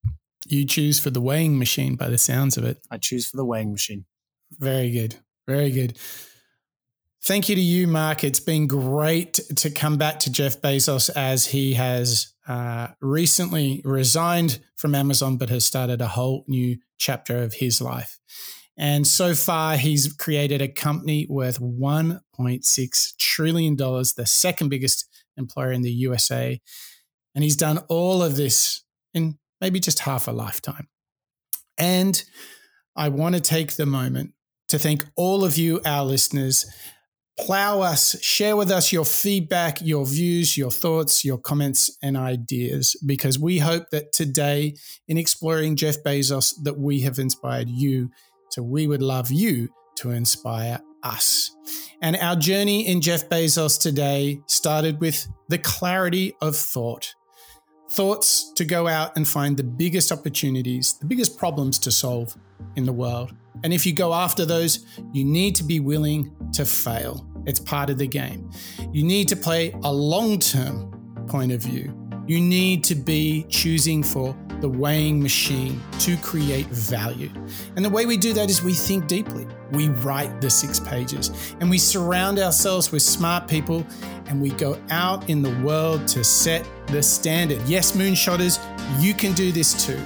You choose for the weighing machine by the sounds of it. I choose for the weighing machine. Very good. Very good. Thank you to you, Mark. It's been great to come back to Jeff Bezos as he has uh, recently resigned from Amazon, but has started a whole new chapter of his life. And so far, he's created a company worth $1.6 trillion, the second biggest employer in the USA. And he's done all of this in maybe just half a lifetime. And I want to take the moment to thank all of you, our listeners. Plow us, share with us your feedback, your views, your thoughts, your comments, and ideas, because we hope that today, in exploring Jeff Bezos, that we have inspired you. So we would love you to inspire us. And our journey in Jeff Bezos today started with the clarity of thought thoughts to go out and find the biggest opportunities, the biggest problems to solve in the world. And if you go after those, you need to be willing to fail. It's part of the game. You need to play a long term point of view. You need to be choosing for the weighing machine to create value. And the way we do that is we think deeply. We write the six pages and we surround ourselves with smart people and we go out in the world to set the standard. Yes, moonshotters, you can do this too.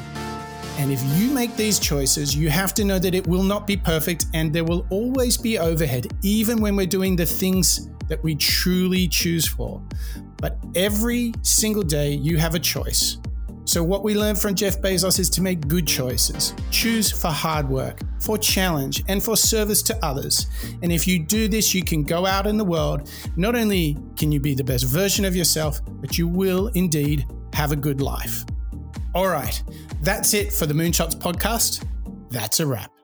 And if you make these choices, you have to know that it will not be perfect and there will always be overhead, even when we're doing the things that we truly choose for. But every single day, you have a choice. So, what we learned from Jeff Bezos is to make good choices. Choose for hard work, for challenge, and for service to others. And if you do this, you can go out in the world. Not only can you be the best version of yourself, but you will indeed have a good life. All right, that's it for the Moonshots podcast. That's a wrap.